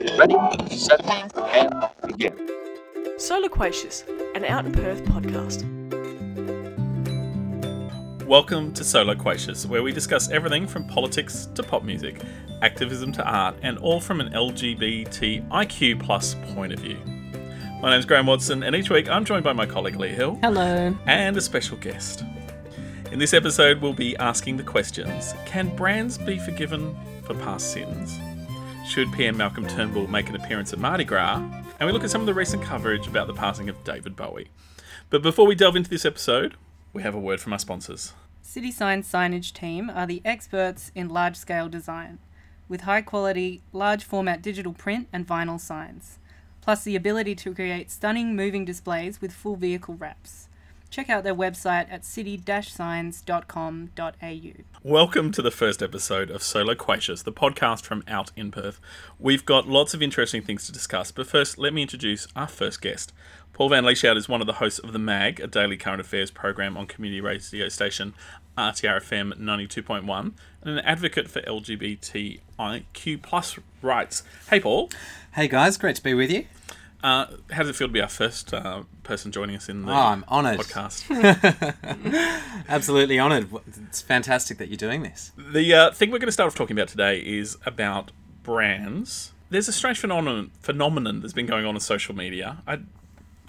Ready, set, and begin. So Loquacious, an Out in Perth podcast. Welcome to So Loquacious, where we discuss everything from politics to pop music, activism to art, and all from an LGBTIQ plus point of view. My name's Graeme Watson, and each week I'm joined by my colleague Leigh Hill Hello. and a special guest. In this episode, we'll be asking the questions Can brands be forgiven for past sins? Should PM Malcolm Turnbull make an appearance at Mardi Gras? And we look at some of the recent coverage about the passing of David Bowie. But before we delve into this episode, we have a word from our sponsors. City Sign signage team are the experts in large scale design, with high quality, large format digital print and vinyl signs, plus the ability to create stunning moving displays with full vehicle wraps. Check out their website at city-signs.com.au. Welcome to the first episode of So Loquacious, the podcast from out in Perth. We've got lots of interesting things to discuss, but first, let me introduce our first guest. Paul Van Leishout is one of the hosts of The Mag, a daily current affairs program on community radio station RTRFM 92.1, and an advocate for LGBTIQ plus rights. Hey, Paul. Hey guys, great to be with you. Uh, how does it feel to be our first uh, person joining us in the Oh, I'm honoured. podcast? Absolutely honoured. It's fantastic that you're doing this. The uh, thing we're going to start off talking about today is about brands. There's a strange phenomenon phenomenon that's been going on in social media. I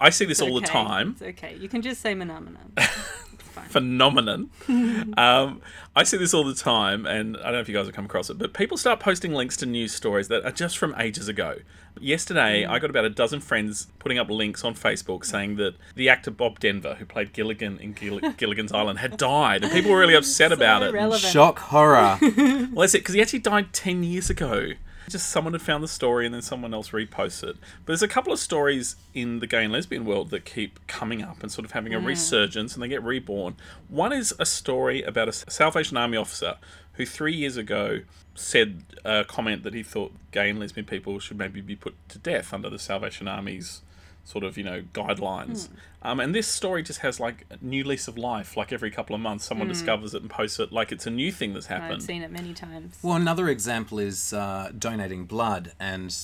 I see this all the time. It's okay. You can just say phenomenon. Phenomenon. um, I see this all the time, and I don't know if you guys have come across it, but people start posting links to news stories that are just from ages ago. Yesterday, I got about a dozen friends putting up links on Facebook saying that the actor Bob Denver, who played Gilligan in Gill- Gilligan's Island, had died, and people were really upset about it. Shock horror. Well, that's it, because he actually died 10 years ago. Just someone had found the story and then someone else reposted it. But there's a couple of stories in the gay and lesbian world that keep coming up and sort of having a resurgence and they get reborn. One is a story about a Salvation Army officer who three years ago said a comment that he thought gay and lesbian people should maybe be put to death under the Salvation Army's sort of you know guidelines um, and this story just has like a new lease of life like every couple of months someone discovers it and posts it like it's a new thing that's happened I've seen it many times. well, another example is uh, donating blood and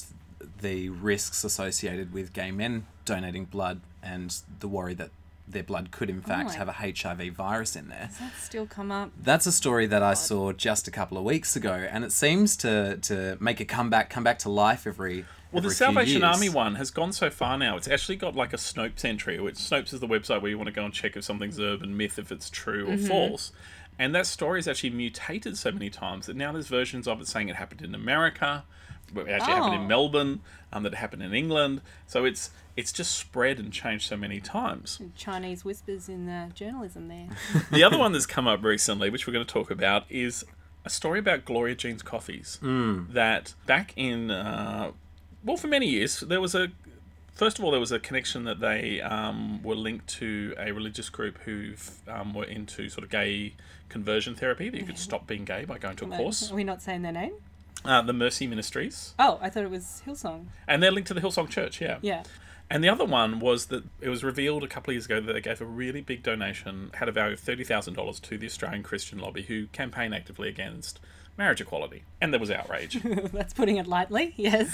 the risks associated with gay men donating blood and the worry that their blood could, in fact, my- have a HIV virus in there. Does that still come up? That's a story that I saw just a couple of weeks ago, and it seems to, to make a comeback, come back to life every. Well, the Salvation years. Army one has gone so far now. It's actually got like a Snopes entry, which Snopes is the website where you want to go and check if something's urban myth, if it's true or false. And that story has actually mutated so many times that now there's versions of it saying it happened in America, but it actually happened Oh. in Melbourne, um, that it happened in England. So it's it's just spread and changed so many times. Chinese whispers in the journalism there. the other one that's come up recently, which we're going to talk about, is a story about Gloria Jean's coffees. Mm. That back in, uh, well, for many years, there was a. First of all, there was a connection that they um, were linked to a religious group who um, were into sort of gay conversion therapy, that you could stop being gay by going to a course. Are we not saying their name? Uh, the Mercy Ministries. Oh, I thought it was Hillsong. And they're linked to the Hillsong Church, yeah. Yeah. And the other one was that it was revealed a couple of years ago that they gave a really big donation, had a value of $30,000 to the Australian Christian Lobby, who campaign actively against marriage equality. And there was outrage. That's putting it lightly. Yes.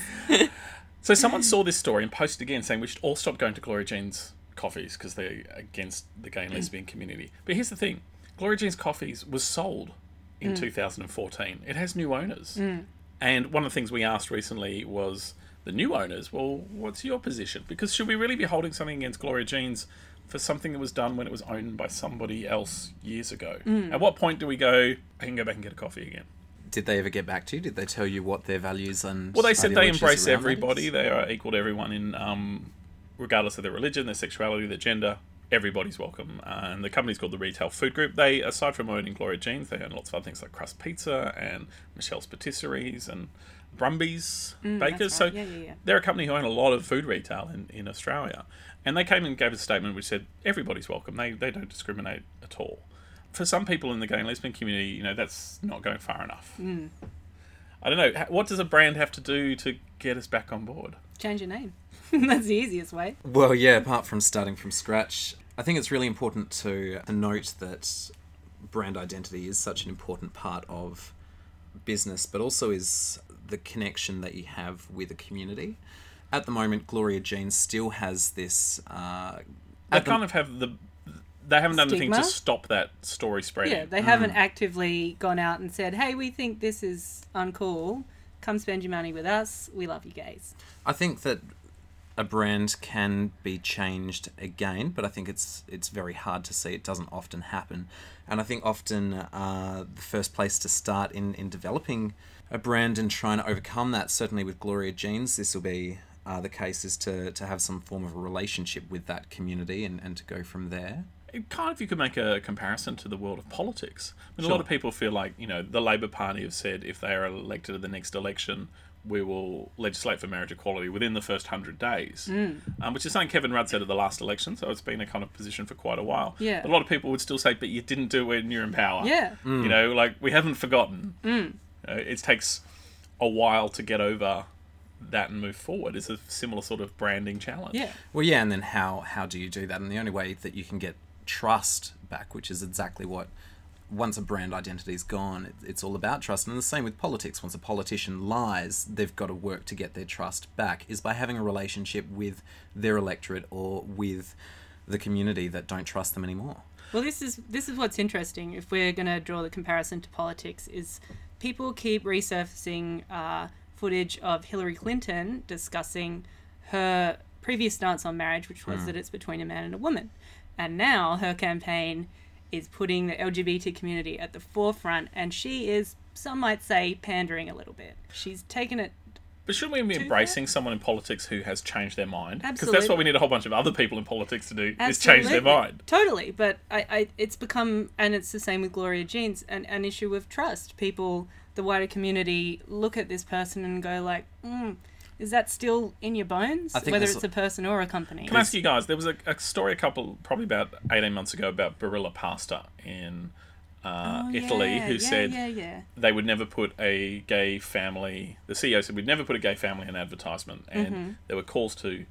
so someone saw this story and posted again saying we should all stop going to Gloria Jean's coffees because they're against the gay and mm. lesbian community. But here's the thing Gloria Jean's coffees was sold in mm. 2014, it has new owners. Mm. And one of the things we asked recently was the new owners, well, what's your position? Because should we really be holding something against Gloria Jeans for something that was done when it was owned by somebody else years ago? At what point do we go, I can go back and get a coffee again? Did they ever get back to you? Did they tell you what their values and Well, they said they embrace everybody. is? They are equal to everyone in, um, regardless of their religion, their sexuality, their gender. Everybody's welcome. Uh, and the company's called the Retail Food Group. They, aside from owning Gloria Jeans, they own lots of other things like Crust Pizza and Michelle's Patisseries and Brumbies Bakers. So. Yeah, yeah, yeah. they're a company who own a lot of food retail in, in Australia. And they came and gave a statement which said everybody's welcome. They, they don't discriminate at all. For some people in the gay and lesbian community, you know, that's not going far enough. I don't know. What does a brand have to do to get us back on board? Change your name. That's the easiest way. Well, yeah, apart from starting from scratch, I think it's really important to, to note that brand identity is such an important part of business, but also is the connection that you have with a community. At the moment, Gloria Jean still has this. Uh, They at the- kind of have the. They haven't done anything to stop that story spreading. Yeah, they haven't actively gone out and said, "Hey, we think this is uncool. Come spend your money with us. We love you gays." I think that a brand can be changed again, but I think it's it's very hard to see. It doesn't often happen, and I think often uh, the first place to start in in developing a brand and trying to overcome that, certainly with Gloria Jeans, this will be. Uh, the case is to, to have some form of a relationship with that community and, and to go from there. It kind of you could make a comparison to the world of politics. I mean, a lot of people feel like you know the Labor Party have said if they are elected at the next election, we will legislate for marriage equality within the first hundred days, Mm. um, which is something Kevin Rudd said at the last election. So it's been a kind of position for quite a while. Yeah. But a lot of people would still say, "But you didn't do it when you're in power." Yeah, You know, like we haven't forgotten. Mm. it takes a while to get over that and move forward. It's a similar sort of branding challenge. yeah, Well, yeah, and then how how do you do that? And the only way that you can get trust back, which is exactly what once a brand identity is gone, it's all about trust. And the same with politics. Once a politician lies, they've got to work to get their trust back. Is by having a relationship with their electorate or with the community that don't trust them anymore. Well, this is this is what's interesting. If we're going to draw the comparison to politics, is people keep resurfacing uh, footage of Hillary Clinton discussing her previous stance on marriage, which was that it's between a man and a woman, and now her campaign is putting the LGBT community at the forefront, and she is, some might say, pandering a little bit. She's taken it. But shouldn't we be embracing someone in politics who has changed their mind? Because that's what we need a whole bunch of other people in politics to do is change their mind. Totally, but I, I, it's become, and it's the same with Gloria Jeans, an, an issue of trust. People, the wider community, look at this person and go like, mm, "Is that still in your bones? I think Whether it's a person or a company." Can I ask you guys? There was a, a story a couple, probably about eighteen months ago, about Barilla Pasta in uh, Oh, Italy, yeah, who yeah, said yeah, yeah. they would never put a gay family. The CEO said we'd never put a gay family in advertisement, and Mm-hmm. there were calls to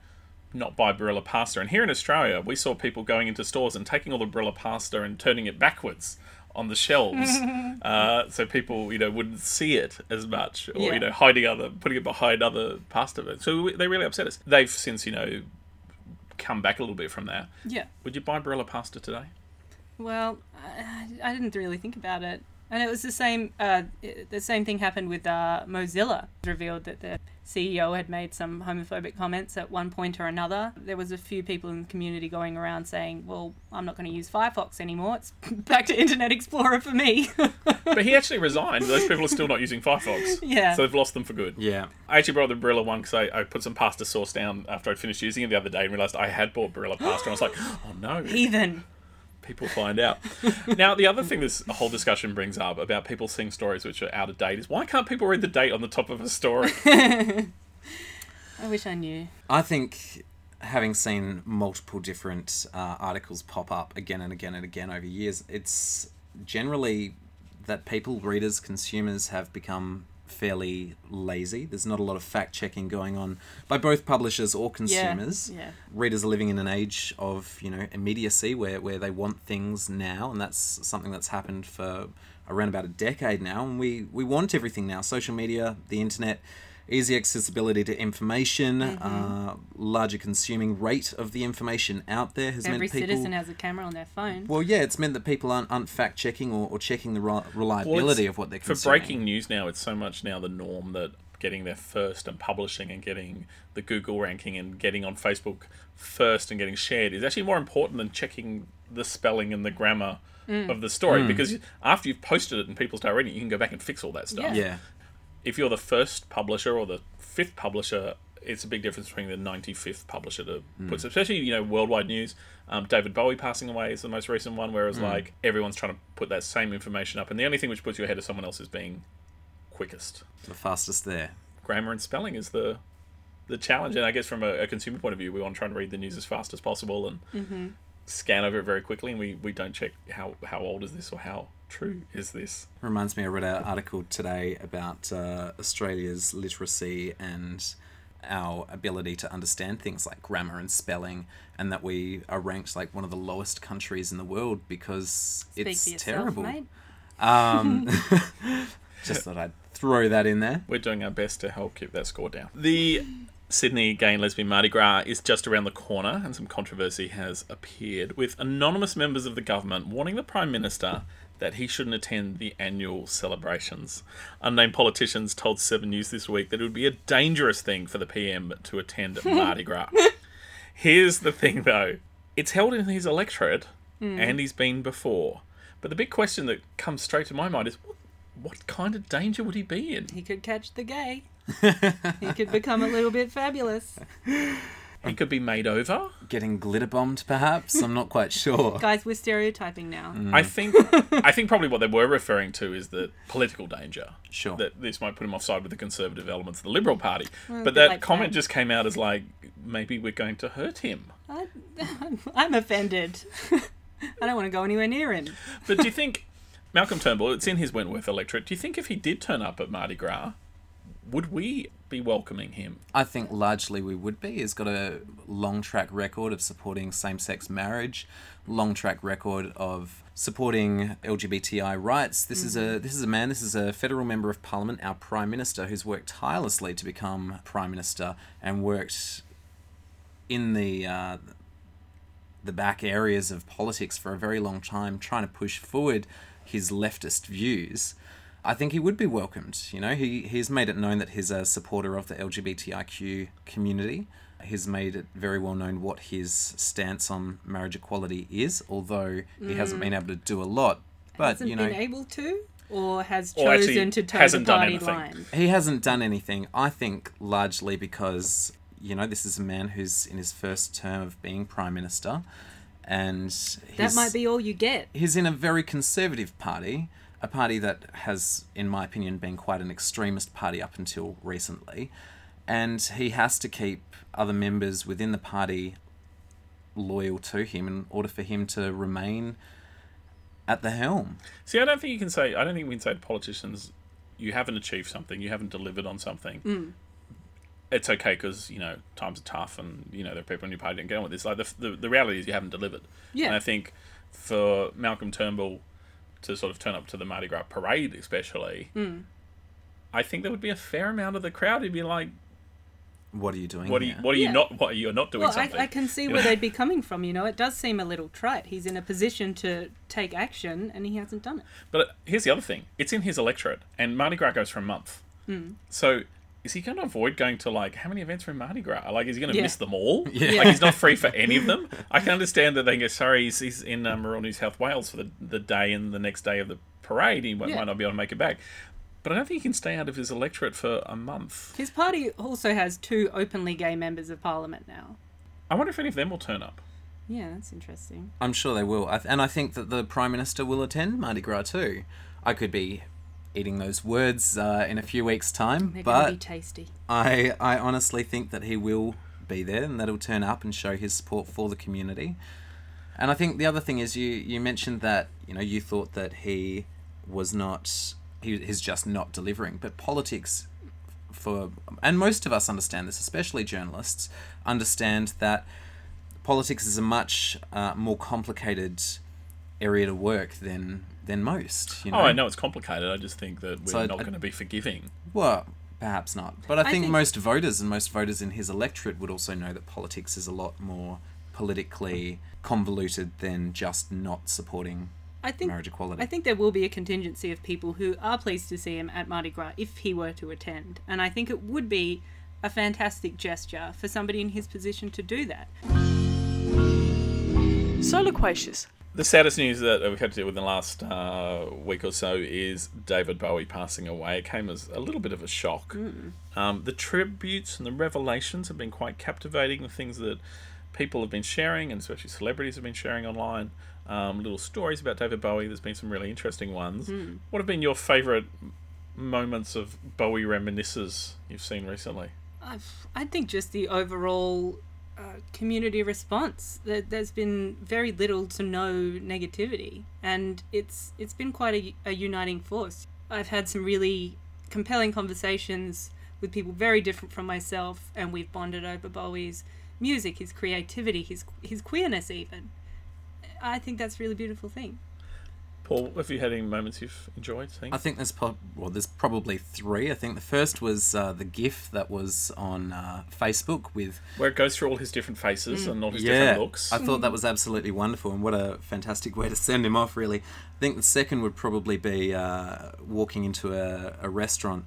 not buy Barilla pasta. And here in Australia, we saw people going into stores and taking all the Barilla pasta and turning it backwards on the shelves, uh, so people you know wouldn't see it as much, or Yeah. you know hiding other, putting it behind other pasta. So we- they really upset us. They've since you know come back a little bit from there. Yeah. Would you buy Barilla pasta today? Well, I, I didn't really think about it, and it was the same. Uh, the same thing happened with uh, Mozilla. It revealed that the CEO had made some homophobic comments at one point or another. There was a few people in the community going around saying, "Well, I'm not going to use Firefox anymore. It's back to Internet Explorer for me." But he actually resigned. Those people are still not using Firefox. Yeah. So they've lost them for good. Yeah. I actually brought the Barilla one because I, I put some pasta sauce down after I'd finished using it the other day and realised I had bought Barilla pasta. And I was like, oh no, Heathen. People find out. now, the other thing this whole discussion brings up about people seeing stories which are out of date is why can't people read the date on the top of a story? I wish I knew. I think having seen multiple different uh, articles pop up again and again and again over years, it's generally that people, readers, consumers have become fairly lazy. There's not a lot of fact checking going on by both publishers or consumers. yeah. Readers are living in an age of you know immediacy where, where they want things now, and that's something that's happened for around about a decade now. And we, we want everything now. Social media, the internet, easy accessibility to information, Mm-hmm. uh, larger consuming rate of the information out there has Every meant people. Every citizen has a camera on their phone. Well, yeah, it's meant that people aren't, aren't fact checking or, or checking the re- reliability it's- of what they're consuming. For breaking news now, it's so much now the norm that getting there first and publishing and getting the Google ranking and getting on Facebook first and getting shared is actually more important than checking the spelling and the grammar of the story because after you've posted it and people start reading it, you can go back and fix all that stuff. Yeah. Yeah. If you're the first publisher or the fifth publisher, it's a big difference between the 95th publisher to hmm. put, especially, you know, worldwide news. Um, David Bowie passing away is the most recent one, whereas, hmm. like, everyone's trying to put that same information up. And the only thing which puts you ahead of someone else is being quickest. The fastest there. Grammar and spelling is the the challenge. And I guess from a, a consumer point of view, we want to try and read the news as fast as possible and mm-hmm. scan over it very quickly. And we, we don't check how, how old is this or how true is this. Reminds me, I read an article today about uh, Australia's literacy and our ability to understand things like grammar and spelling, and that we are ranked like one of the lowest countries in the world because Speak it's yourself, terrible. Um, just thought I'd throw that in there. We're doing our best to help keep that score down. The Sydney Gay and Lesbian Mardi Gras is just around the corner, and some controversy has appeared with anonymous members of the government warning the Prime Minister that he shouldn't attend the annual celebrations. Unnamed politicians told Seven News this week that it would be a dangerous thing for the PM to attend Mardi Gras. Here's the thing, though it's held in his electorate, hmm. and he's been before. But the big question that comes straight to my mind is what, what kind of danger would he be in? He could catch the gay. he could become a little bit fabulous. He could be made over. Getting glitter bombed, perhaps? I'm not quite sure. Guys, we're stereotyping now. Mm. I think I think probably what they were referring to is the political danger. Sure. That this might put him offside with the conservative elements of the Liberal Party. a but that like comment that. just came out as like maybe we're going to hurt him. I, I'm offended. I don't want to go anywhere near him. But do you think Malcolm Turnbull, it's in his Wentworth electorate, do you think if he did turn up at Mardi Gras, would we be welcoming him? I think largely we would be. He's got a long track record of supporting same sex marriage, long track record of supporting LGBTI rights. This is a this is a man, this is a federal member of parliament, our prime minister, who's worked tirelessly to become prime minister and worked in the uh, the back areas of politics for a very long time, trying to push forward his leftist views. I think he would be welcomed. You know, he he's made it known that he's a supporter of the LGBTIQ community. He's made it very well known what his stance on marriage equality is, although he hasn't been able to do a lot. But Hasn't you know, been able to, or has Or chosen to toe hasn't the done party anything. line. he hasn't done anything. I think largely because you know this is a man who's in his first term of being prime minister, and That might be all you get. he's in a very conservative party, a party that has, in my opinion, been quite an extremist party up until recently, and he has to keep other members within the party loyal to him in order for him to remain at the helm. See, I don't think you can say. I don't think we can say to politicians, "You haven't achieved something. You haven't delivered on something." Mm. It's okay because you know times are tough, and you know there are people in your party that get on with this. Like the, the the reality is you haven't delivered. Yeah. And I think for Malcolm Turnbull to sort of turn up to the Mardi Gras parade, especially, Mm. I think there would be a fair amount of the crowd who'd be like, What are you doing "What are you? here? What are you Yeah. not? What are you not doing Well, I, something?" I can see You where know? they'd be coming from. You know, it does seem a little trite. He's in a position to take action, and he hasn't done it. But here's the other thing: it's in his electorate, and Mardi Gras goes for a month. Hmm. So is he going to avoid going to like how many events are in Mardi Gras? Like, is he going to Yeah. miss them all? Yeah. Like, he's not free for any of them. I can understand that they go, sorry, he's, he's in um, rural New South Wales for the, the day and the next day of the parade. He might Yeah. might not be able to make it back. But I don't think he can stay out of his electorate for a month. His party also has two openly gay members of parliament now. I wonder if any of them will turn up. Yeah, that's interesting. I'm sure they will, and I think that the prime minister will attend Mardi Gras too. I could be eating those words uh, in a few weeks' time, They're but be tasty. I, I honestly think that he will be there and that he'll turn up and show his support for the community. And I think the other thing is you, you mentioned that, you know, you thought that he was not, he, he's just not delivering. But politics, for, and most of us understand this, especially journalists, understand that politics is a much uh, more complicated area to work than than most. You know? Oh, I know it's complicated. I just think that we're So not going to be forgiving. Well, perhaps not. But I I think, think- most voters and most voters in his electorate would also know that politics is a lot more politically convoluted than just not supporting I think marriage equality. I think there will be a contingency of people who are pleased to see him at Mardi Gras if he were to attend. And I think it would be a fantastic gesture for somebody in his position to do that. So loquacious. The saddest news that we've had to deal with in the last uh, week or so is David Bowie passing away. It came as a little bit of a shock. Um, the tributes and the revelations have been quite captivating. The things that people have been sharing, and especially celebrities have been sharing online. Um, little stories about David Bowie. There's been some really interesting ones. What have been your favourite moments of Bowie reminiscences you've seen recently? I've, I think just the overall uh, community response. There, there's been very little to no negativity, and it's it's been quite a, a uniting force. I've had some really compelling conversations with people very different from myself, and we've bonded over Bowie's music, his creativity, his his queerness, even. I think that's a really beautiful thing. Paul, have you had any moments you've enjoyed seeing? I think there's po- well, there's probably three. I think the first was uh, the GIF that was on uh, Facebook with Where it goes through all his different faces and all his yeah. different looks. I thought that was absolutely wonderful, and what a fantastic way to send him off. Really, I think the second would probably be uh, walking into a, a restaurant.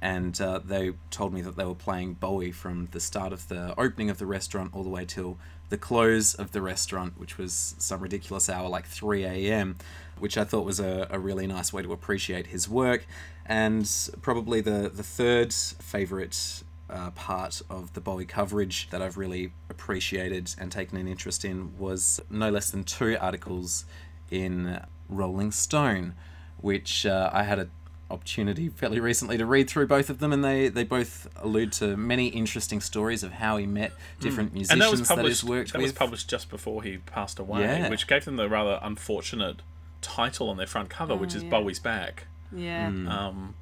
And uh, they told me that they were playing Bowie from the start of the opening of the restaurant all the way till the close of the restaurant, which was some ridiculous hour like 3 a.m., which I thought was a, a really nice way to appreciate his work. And probably the, the third favourite uh, part of the Bowie coverage that I've really appreciated and taken an interest in was no less than two articles in Rolling Stone, which uh, I had a opportunity fairly recently to read through both of them, and they, they both allude to many interesting stories of how he met different Hmm. and that musicians was that, published. he's worked that was published just before he passed away, Yeah. which gave them the rather unfortunate title on their front cover, which is yeah. Bowie's back. Yeah. Mm. Um,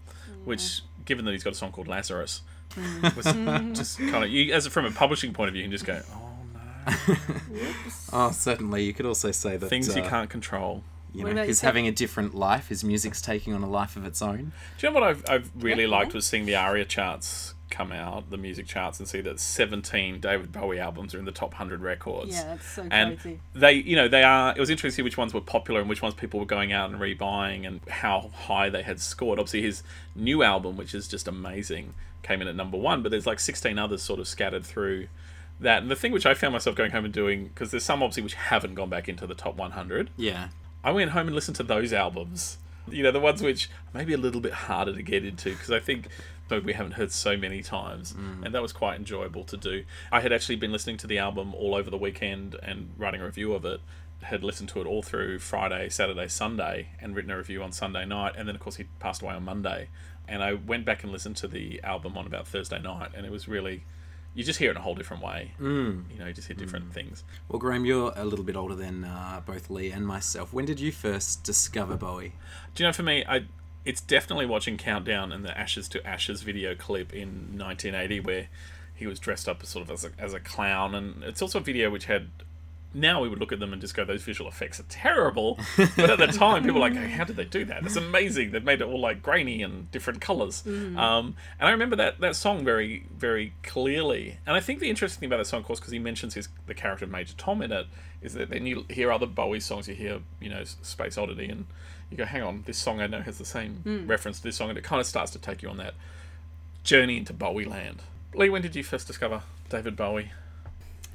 which, given that he's got a song called Lazarus, Mm. was just kind of you as from a publishing point of view, you can just go, oh no, Oh, certainly. You could also say that things you uh, can't control. You What know, he's having a different life. His music's taking on a life of its own. Do you know what I've, I've really Yeah. liked was seeing the ARIA charts come out, the music charts, and see that 17 David Bowie albums are in the top 100 records. Yeah, that's so and crazy. they, you know, they are. It was interesting to see which ones were popular and which ones people were going out and rebuying, and how high they had scored. Obviously, his new album, which is just amazing, came in at number one, but there's like 16 others sort of scattered through that. And the thing which I found myself going home and doing, because there's some obviously which haven't gone back into the top 100. Yeah. I went home and listened to those albums. You know, the ones which maybe a little bit harder to get into because I think we haven't heard so many times, mm. and that was quite enjoyable to do. I had actually been listening to the album all over the weekend and writing a review of it. Had listened to it all through Friday, Saturday, Sunday, and written a review on Sunday night. And then, of course, he passed away on Monday. And I went back and listened to the album on about Thursday night, and it was really. You just hear it in a whole different way. Mm. You know, you just hear different things. Well, Graeme, you're a little bit older than uh, both Leigh and myself. When did you first discover Bowie? Do you know, for me, I it's definitely watching Countdown and the Ashes to Ashes video clip in 1980 where he was dressed up as sort of as a, as a clown, and it's also a video which had. Now we would look at them and just go, "Those visual effects are terrible," but at the time, people were like, "How did they do that? It's amazing! They've made it all like grainy and different colors." Um, and I remember that that song very, very clearly. And I think the interesting thing about that song, of course, because he mentions his the character of Major Tom in it, is that then you hear other Bowie songs. You hear, you know, Space Oddity, and you go, "Hang on, this song I know has the same reference to this song," and it kind of starts to take you on that journey into Bowie land. Leigh, when did you first discover David Bowie?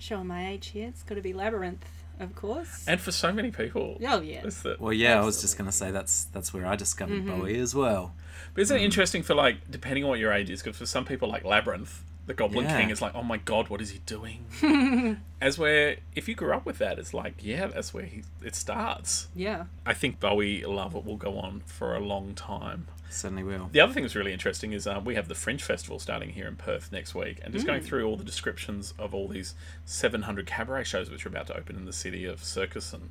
Showing my age here. It's got to be Labyrinth, of course. And for so many people, oh, yeah. it's that. Well, yeah, I was just going to say that's that's where I discovered mm-hmm. Bowie as well. But isn't it mm-hmm. interesting for like depending on what your age is? Because for some people, like Labyrinth, the Goblin Yeah. King is like, oh my god, what is he doing? As where if you grew up with that, it's like, yeah, that's where he it starts. yeah. I think Bowie love it will go on for a long time. Certainly will. The other thing that's really interesting is uh, we have the Fringe Festival starting here in Perth next week, and just Hmm. going through all the descriptions of all these 700 cabaret shows which are about to open in the city of circus and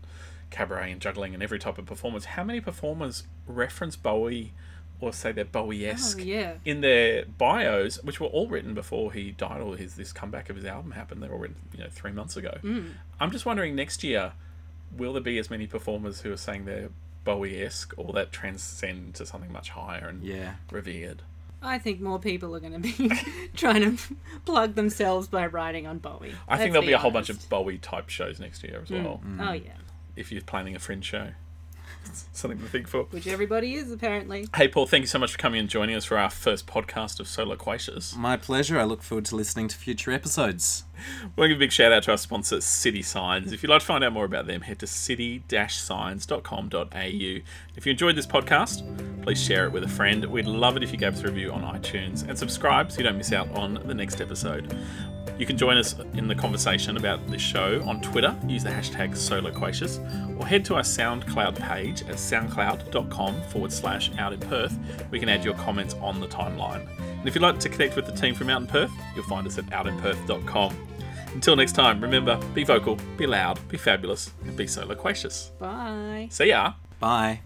cabaret and juggling and every type of performance. How many performers reference Bowie or say they're Bowie-esque Oh, yeah. in their bios, which were all written before he died or his this comeback of his album happened? They were all written, you know, three months ago. Mm. I'm just wondering next year, will there be as many performers who are saying they're Bowie-esque, or that transcend to something much higher and Yeah. revered? I think more people are going to be trying to plug themselves by writing on Bowie. I think Let's there'll be a whole bunch of Bowie type shows next year as well. Oh, yeah. If you're planning a fringe show, something to think for. Which everybody is, apparently. Hey, Paul, thank you so much for coming and joining us for our first podcast of So Loquacious. My pleasure. I look forward to listening to future episodes. We'll give a big shout out to our sponsor, City Signs. If you'd like to find out more about them, head to city-signs.com.au. If you enjoyed this podcast, please share it with a friend. We'd love it if you gave us a review on iTunes and subscribe so you don't miss out on the next episode. You can join us in the conversation about this show on Twitter. Use the hashtag SoloQuacious or head to our SoundCloud page at soundcloud.com forward slash out in Perth. We can add your comments on the timeline. And if you'd like to connect with the team from Out in Perth, you'll find us at outinperth.com. Until next time, remember be vocal, be loud, be fabulous, and be so loquacious. Bye. See ya! Bye.